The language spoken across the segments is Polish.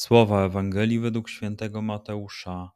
Słowa Ewangelii według świętego Mateusza.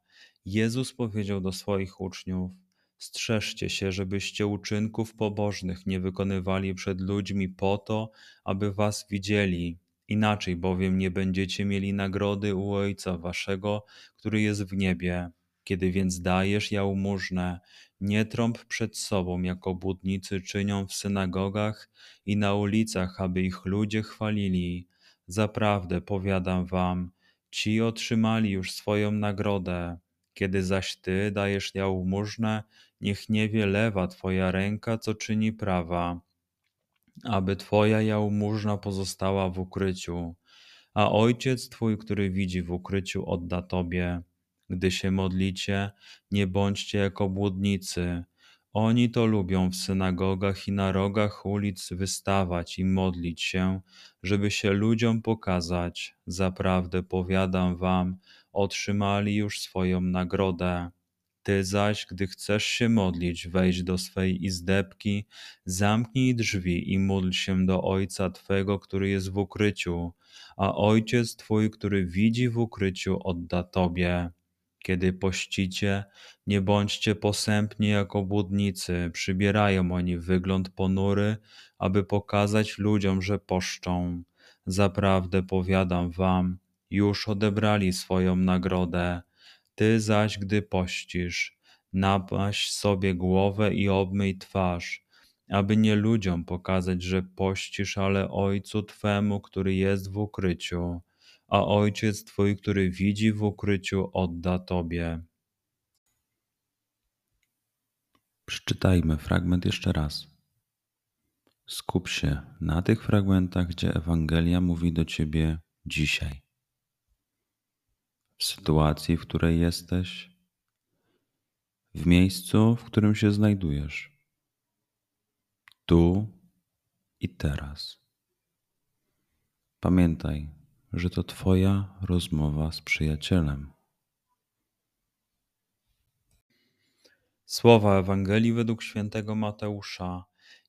Jezus powiedział do swoich uczniów: Strzeżcie się, żebyście uczynków pobożnych nie wykonywali przed ludźmi po to, aby was widzieli. Inaczej bowiem nie będziecie mieli nagrody u Ojca Waszego, który jest w niebie. Kiedy więc dajesz jałmużnę, nie trąb przed sobą, jako budnicy czynią w synagogach i na ulicach, aby ich ludzie chwalili. Zaprawdę powiadam wam, ci otrzymali już swoją nagrodę. Kiedy zaś ty dajesz jałmużnę, niech nie wie lewa twoja ręka, co czyni prawa, aby twoja jałmużna pozostała w ukryciu, a ojciec twój, który widzi w ukryciu, odda tobie. Gdy się modlicie, nie bądźcie jako błudnicy. Oni to lubią w synagogach i na rogach ulic wystawać i modlić się, żeby się ludziom pokazać. Zaprawdę powiadam wam, otrzymali już swoją nagrodę. Ty zaś, gdy chcesz się modlić, wejdź do swej izdebki, zamknij drzwi i módl się do Ojca Twego, który jest w ukryciu, a Ojciec Twój, który widzi w ukryciu, odda Tobie. Kiedy pościcie, nie bądźcie posępni jako budnicy, przybierają oni wygląd ponury, aby pokazać ludziom, że poszczą. Zaprawdę powiadam wam, już odebrali swoją nagrodę. Ty zaś, gdy pościsz, napaś sobie głowę i obmyj twarz, aby nie ludziom pokazać, że pościsz, ale Ojcu Twemu, który jest w ukryciu, a Ojciec Twój, który widzi w ukryciu, odda Tobie. Przeczytajmy fragment jeszcze raz. Skup się na tych fragmentach, gdzie Ewangelia mówi do Ciebie dzisiaj w sytuacji, w której jesteś, w miejscu, w którym się znajdujesz, tu i teraz. Pamiętaj, że to Twoja rozmowa z przyjacielem. Słowa Ewangelii według świętego Mateusza.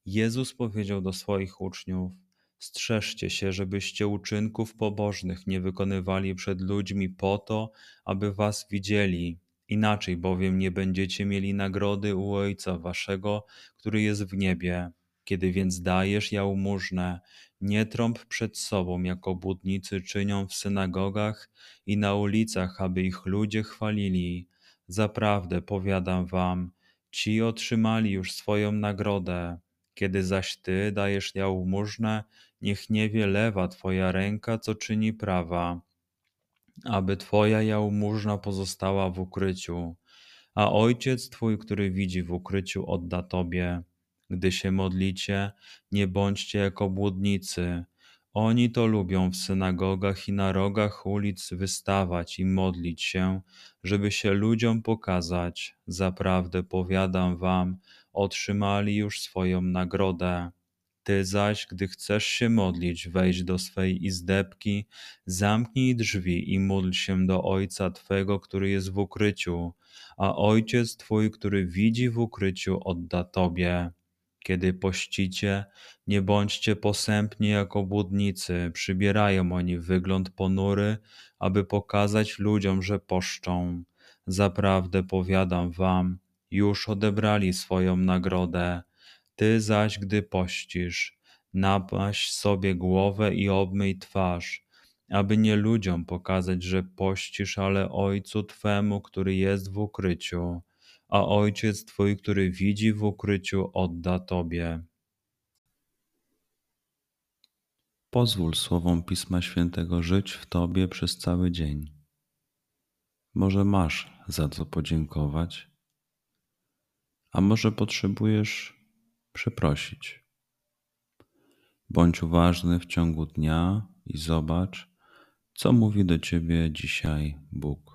Jezus powiedział do swoich uczniów: Strzeżcie się, żebyście uczynków pobożnych nie wykonywali przed ludźmi po to, aby was widzieli. Inaczej bowiem nie będziecie mieli nagrody u Ojca Waszego, który jest w niebie. Kiedy więc dajesz jałmużnę, nie trąb przed sobą, jako budnicy czynią w synagogach i na ulicach, aby ich ludzie chwalili. Zaprawdę powiadam wam, ci otrzymali już swoją nagrodę. Kiedy zaś ty dajesz jałmużnę, niech nie wie lewa twoja ręka, co czyni prawa, aby twoja jałmużna pozostała w ukryciu, a ojciec twój, który widzi w ukryciu, odda tobie. Gdy się modlicie, nie bądźcie jako błudnicy. Oni to lubią w synagogach i na rogach ulic wystawać i modlić się, żeby się ludziom pokazać. Zaprawdę powiadam wam, otrzymali już swoją nagrodę. Ty zaś, gdy chcesz się modlić, wejdź do swej izdebki, zamknij drzwi i módl się do Ojca Twego, który jest w ukryciu, a Ojciec Twój, który widzi w ukryciu, odda Tobie. Kiedy pościcie, nie bądźcie posępni jako budnicy, przybierają oni wygląd ponury, aby pokazać ludziom, że poszczą. Zaprawdę powiadam wam, już odebrali swoją nagrodę. Ty zaś, gdy pościsz, napaś sobie głowę i obmyj twarz, aby nie ludziom pokazać, że pościsz, ale Ojcu Twemu, który jest w ukryciu, a Ojciec Twój, który widzi w ukryciu, odda Tobie. Pozwól słowom Pisma Świętego żyć w Tobie przez cały dzień. Może masz za co podziękować, a może potrzebujesz przeprosić. Bądź uważny w ciągu dnia i zobacz, co mówi do Ciebie dzisiaj Bóg.